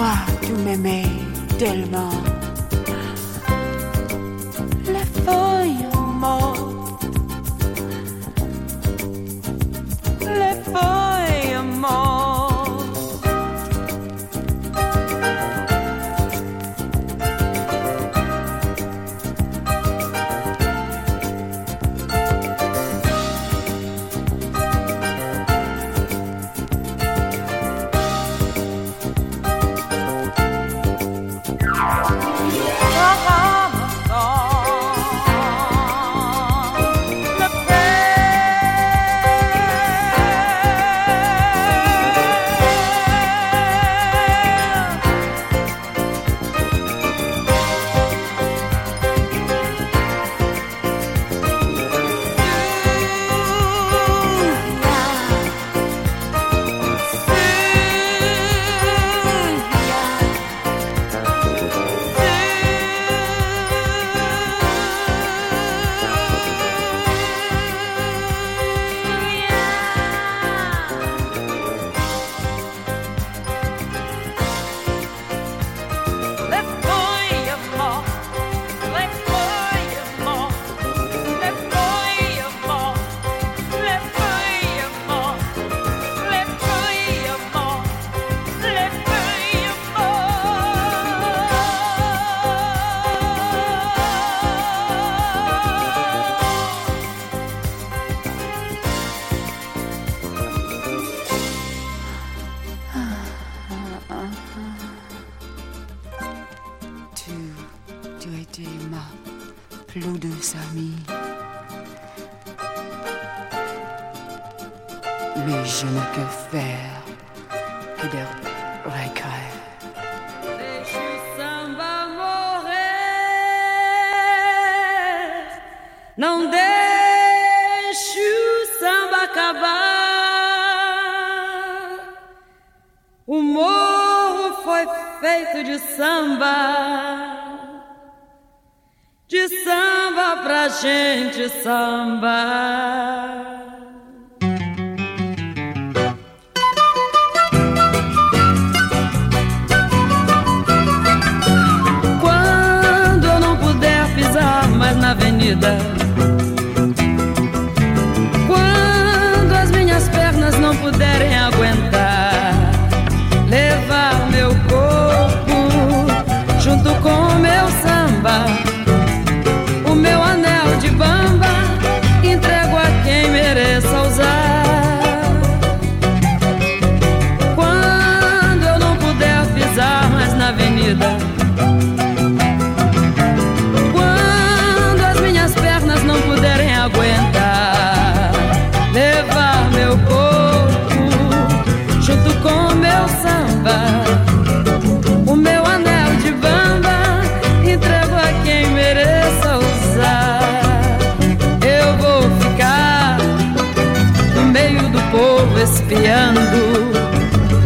toi, tu m'aimais tellement. La feuille morte l'eau de Samy. Mais je n'ai que faire que des regrets. Não deixe o samba acabar. O morro foi feito de samba. Change to somebody.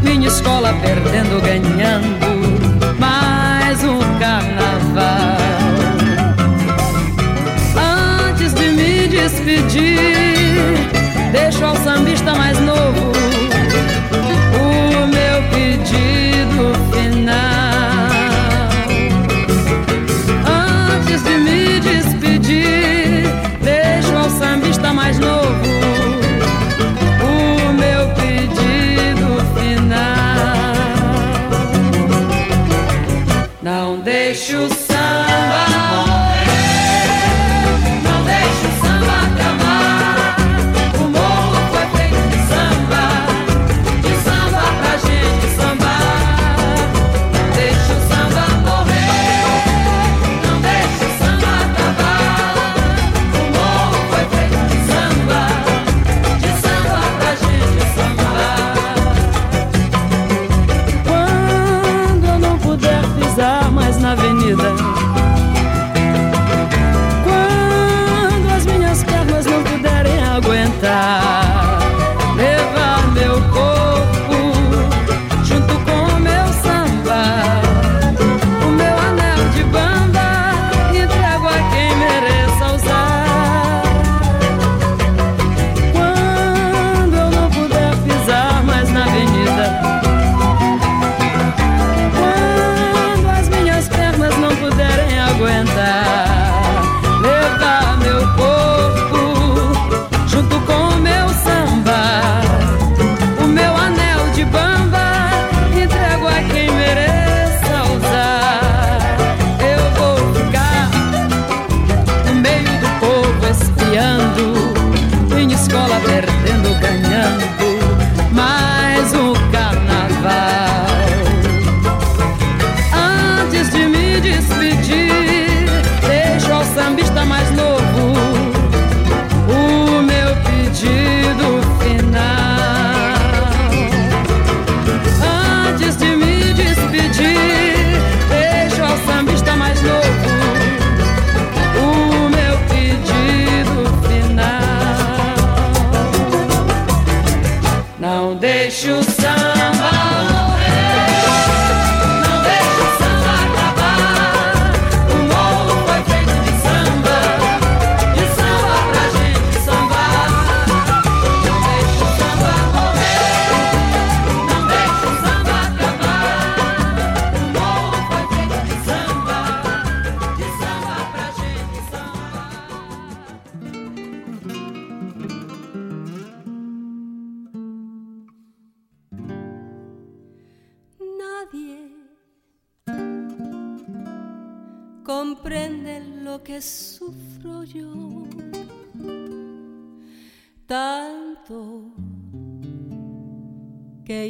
minha escola perdendo, ganhando, mais um carnaval. Antes de me despedir, deixo ao sambista mais novo o meu pedido final. Antes de me despedir, deixa o.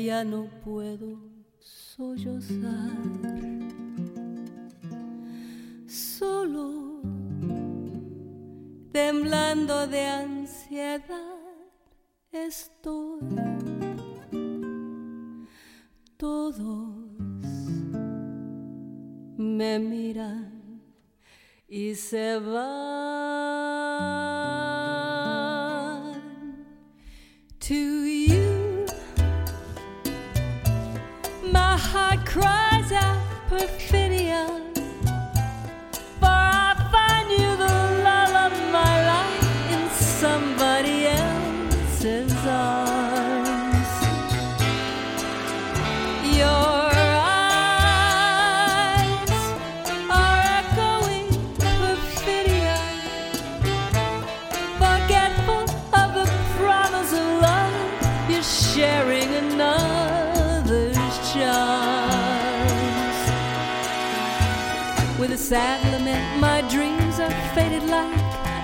ya no puedo sollozar. Solo temblando de ansiedad estoy. Todos me miran y se van. perfect.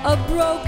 a broken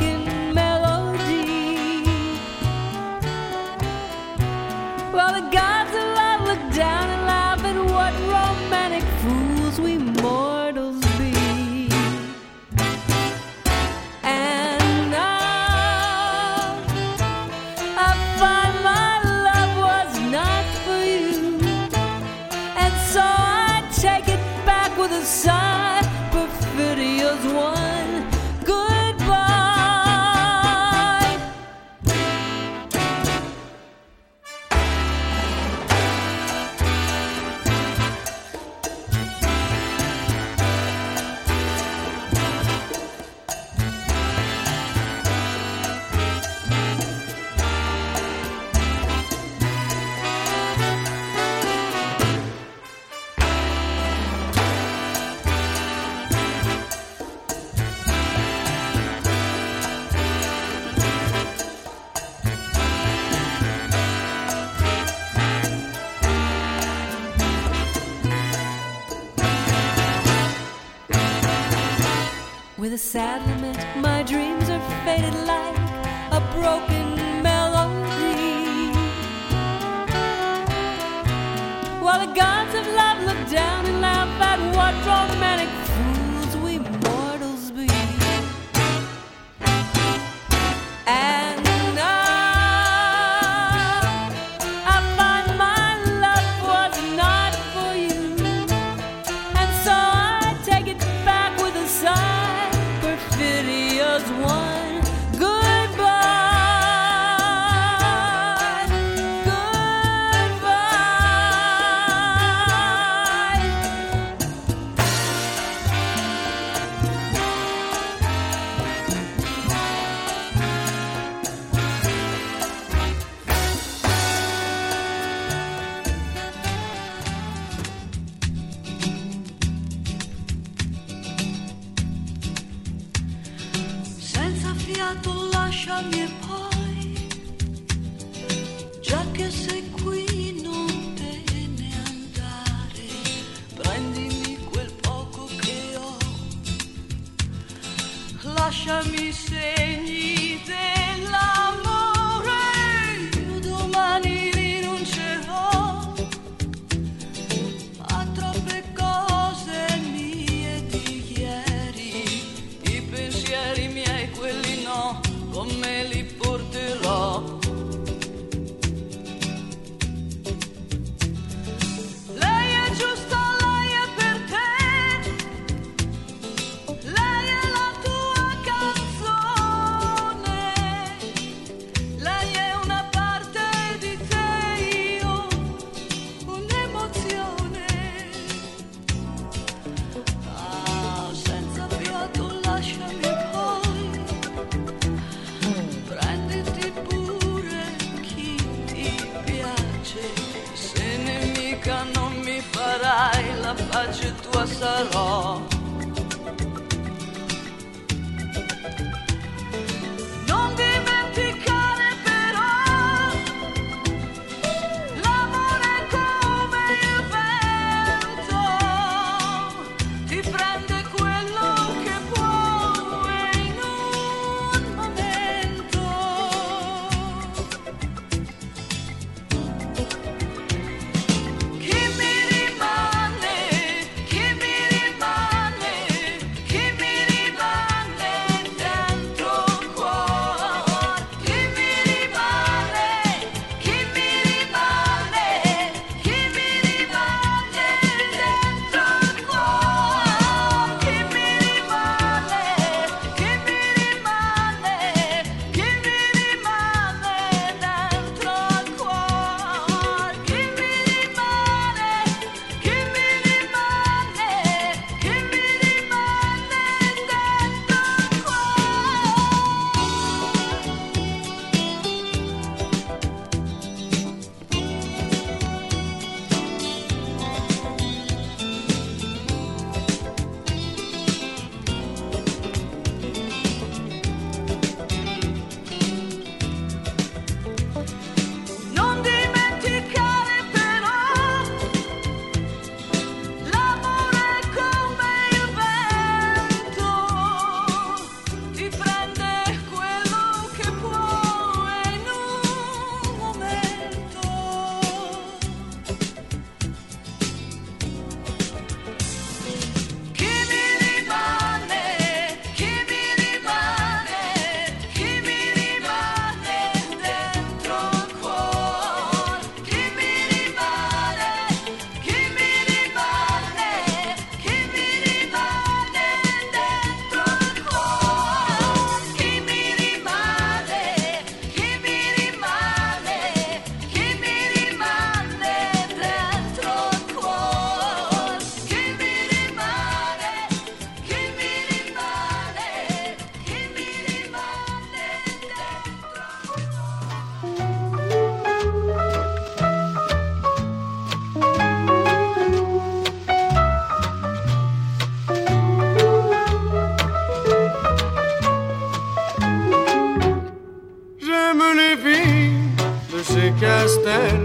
Castel,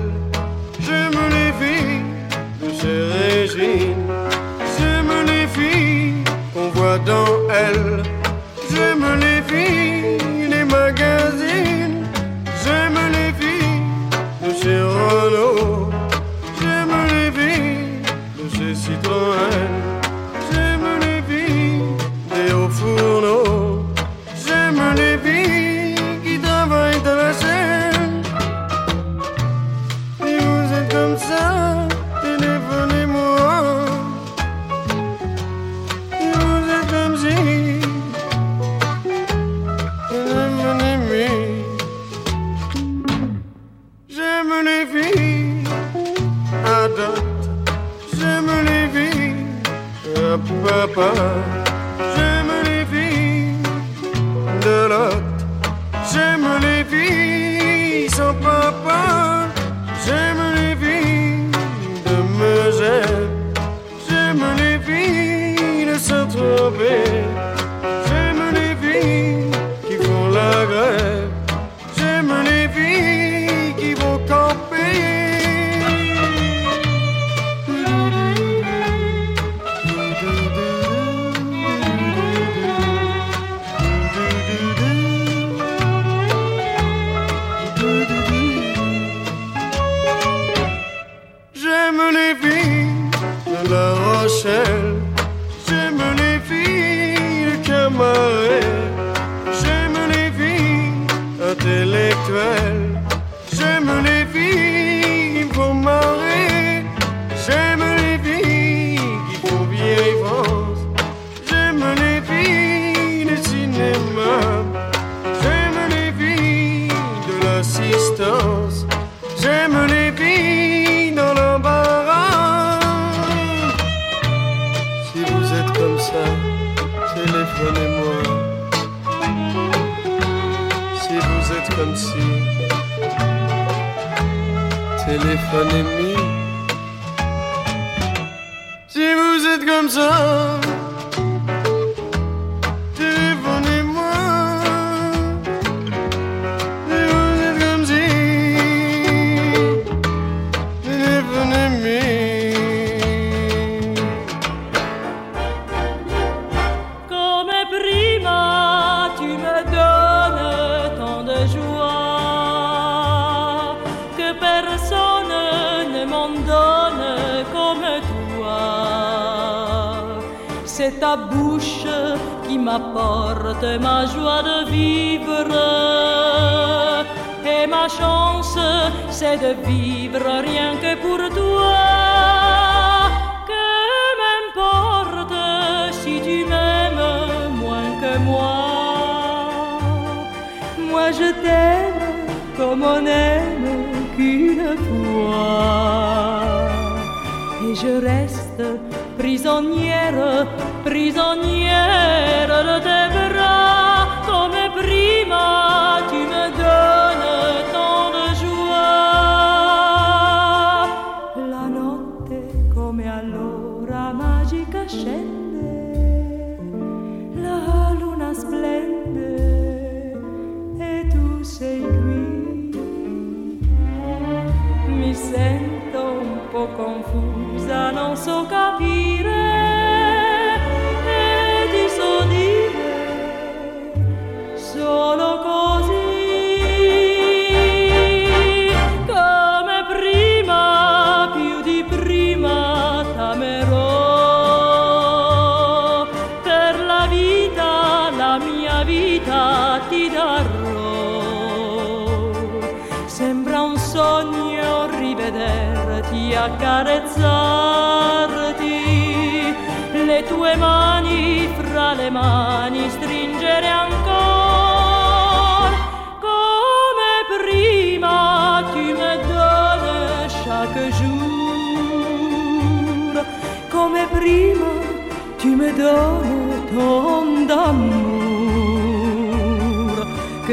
je me méfie de ces régimes, je me méfie qu'on voit dans elle.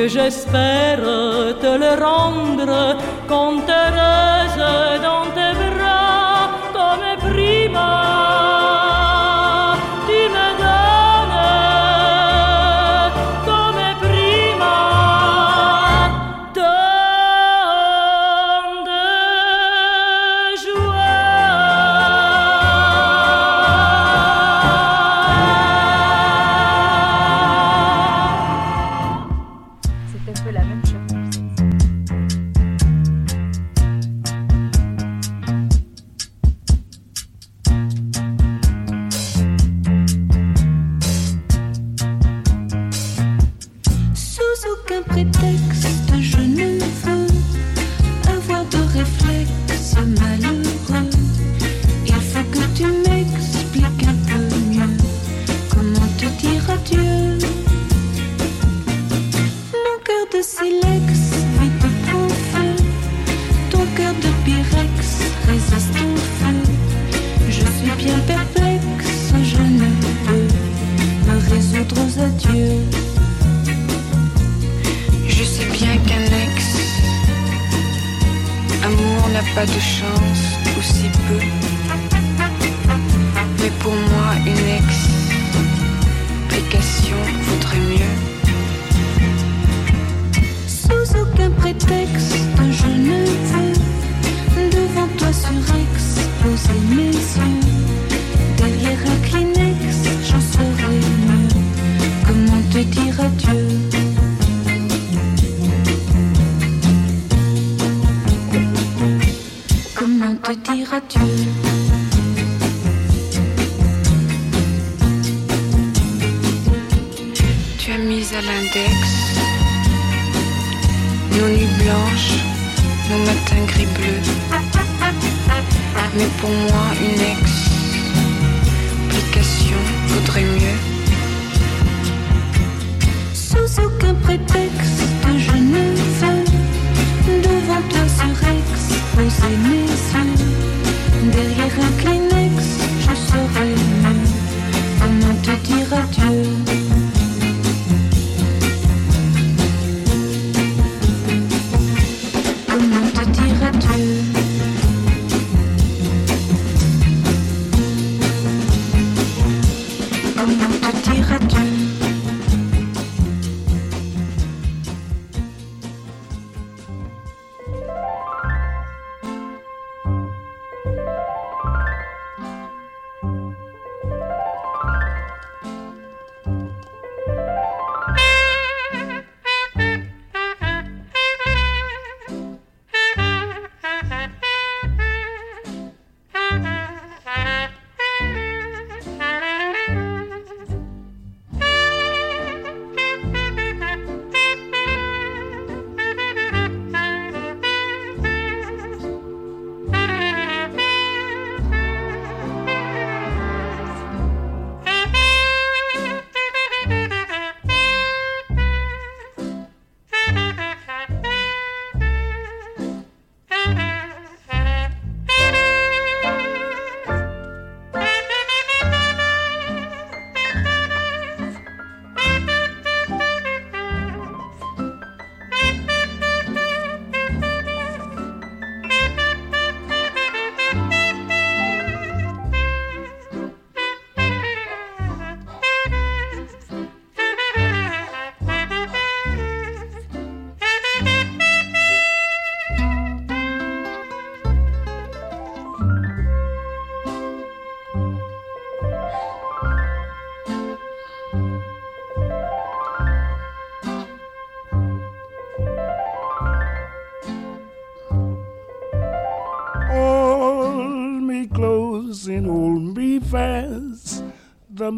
J'espère te le rendre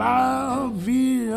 la vie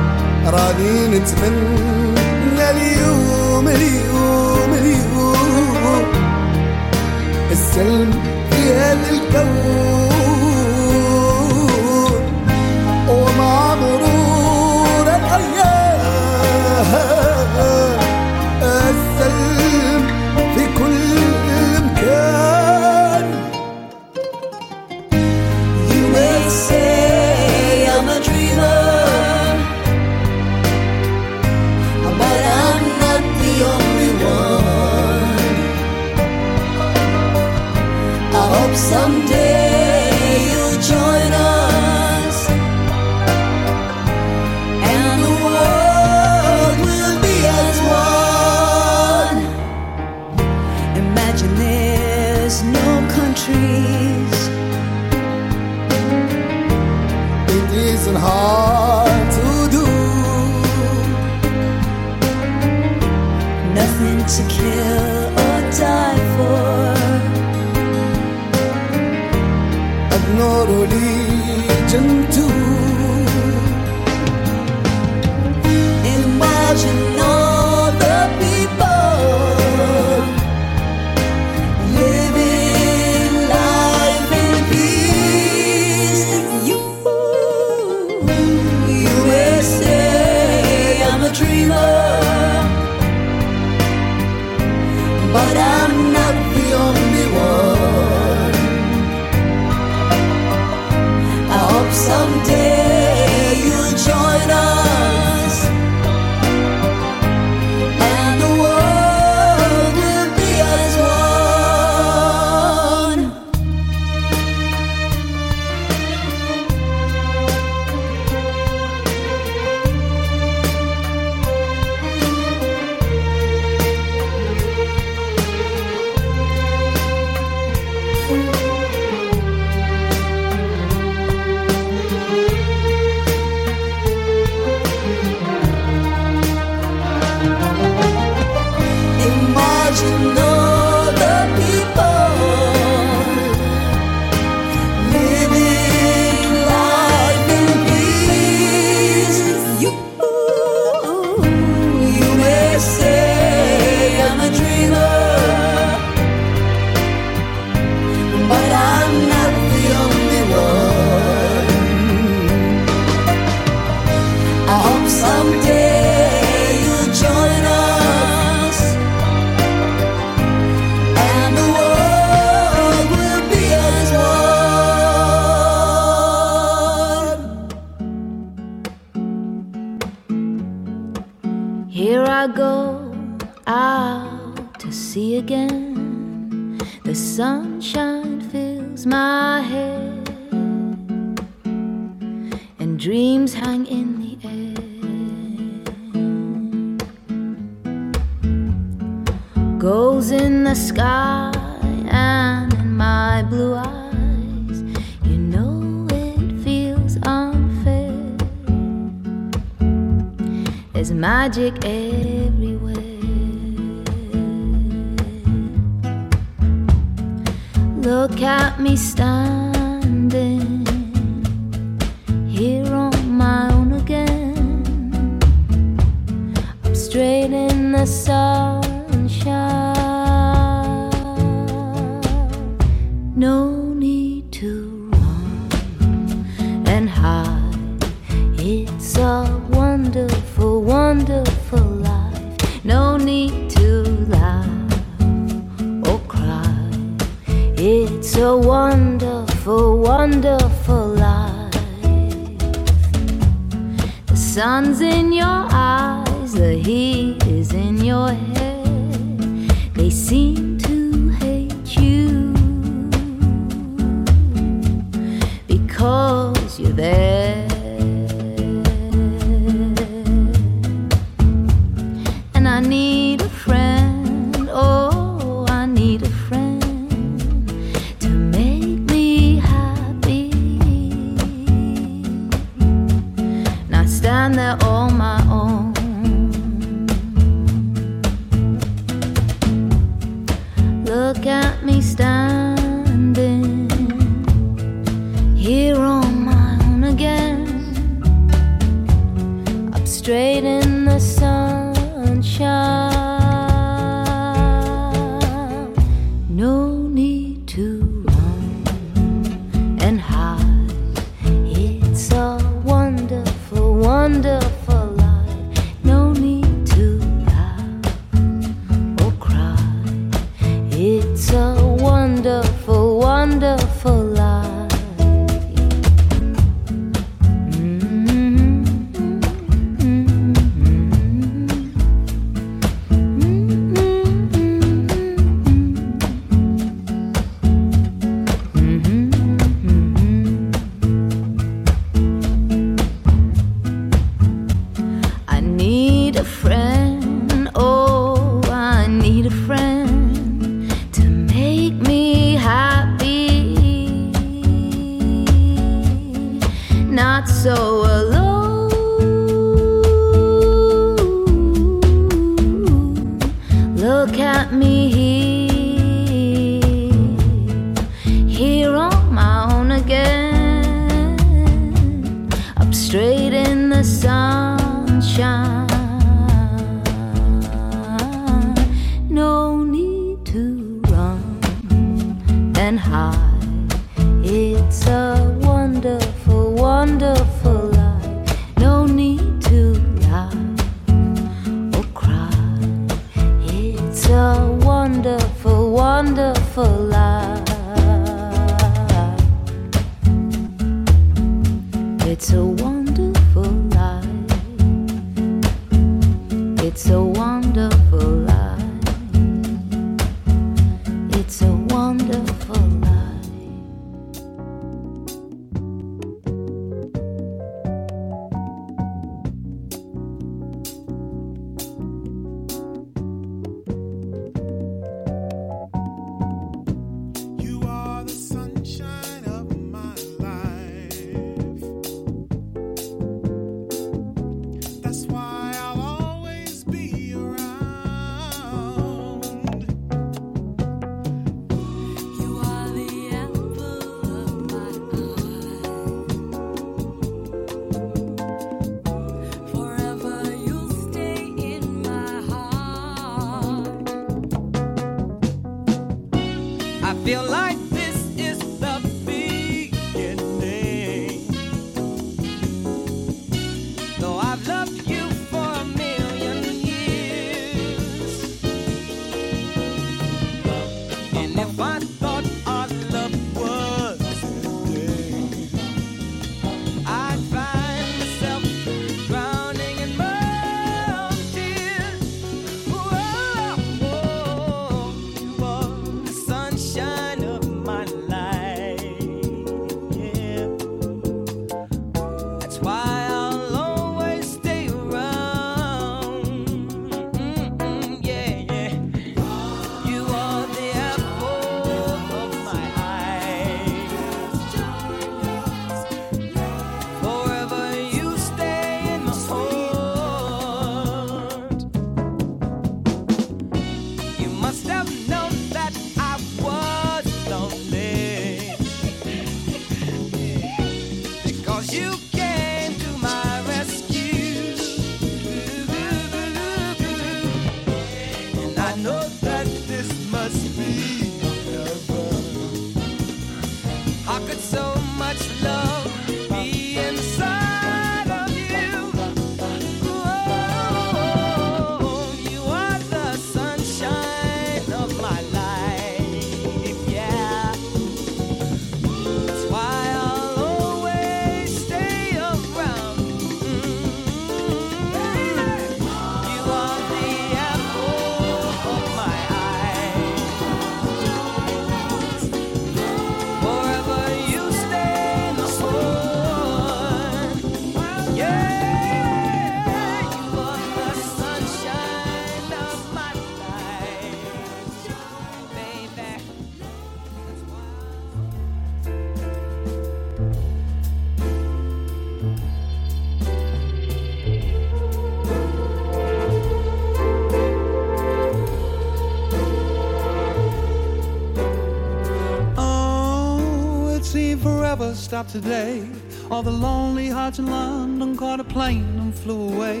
stop today. All the lonely hearts in London caught a plane and flew away.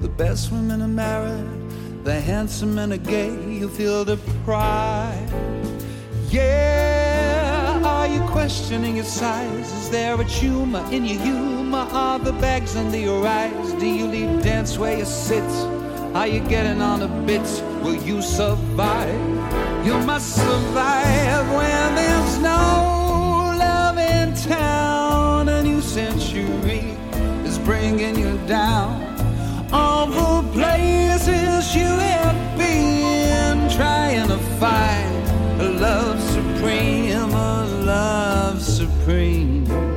The best women are married, the handsome men are gay. You feel the pride. Yeah, are you questioning your size? Is there a tumor in your humor? Are the bags under your eyes? Do you leave dance where you sit? Are you getting on a bit? Will you survive? You must survive when there's no bringing you down. All the places you have been trying to find a love supreme, a love supreme.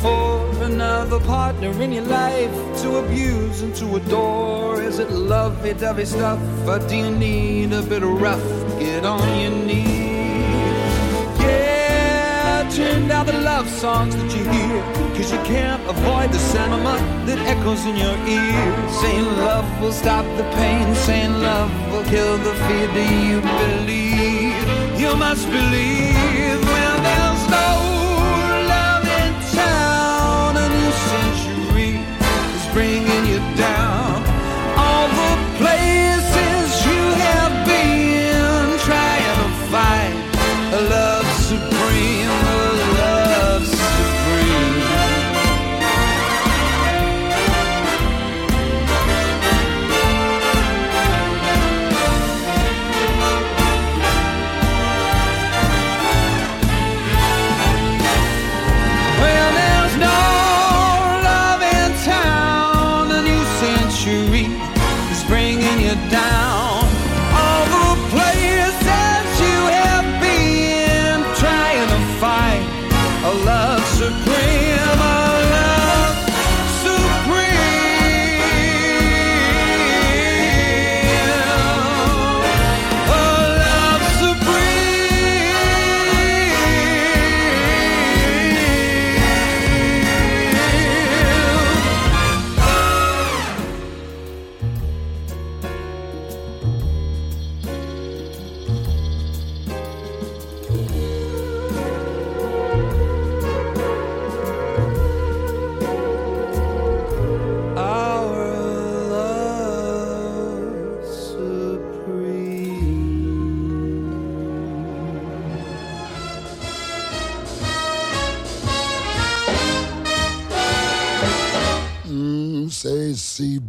For? Another partner in your life to abuse and to adore? Is it lovey dovey stuff, or do you need a bit of rough? Get on your knees. Yeah, turn down the love songs that you hear, cause you can't avoid the sentiment that echoes in your ear. Saying love will stop the pain, saying love will kill the fear. Do you believe? You must believe when there's no you down. All the places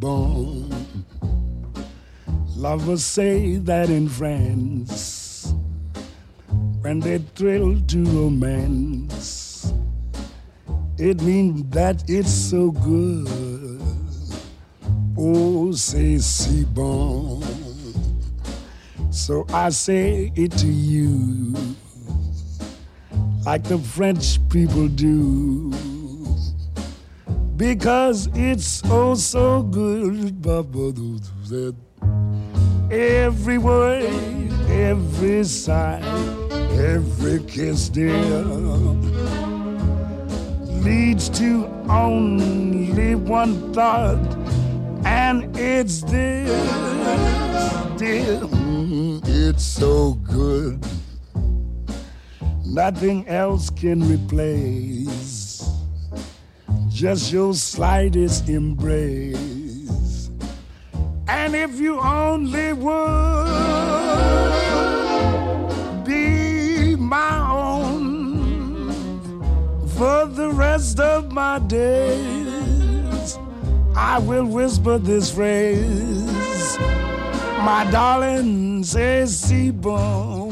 bon. Lovers say that in France, when they thrill to romance, it means that it's so good. Oh, C'est si bon. So I say it to you, like the French people do because it's oh so good. Every word, every sigh, every kiss, dear, leads to only one thought, and it's this, dear. It's so good. Nothing else can replace just your slightest embrace. And if you only would be my own for the rest of my days, I will whisper this phrase. My darling, C'est si bon.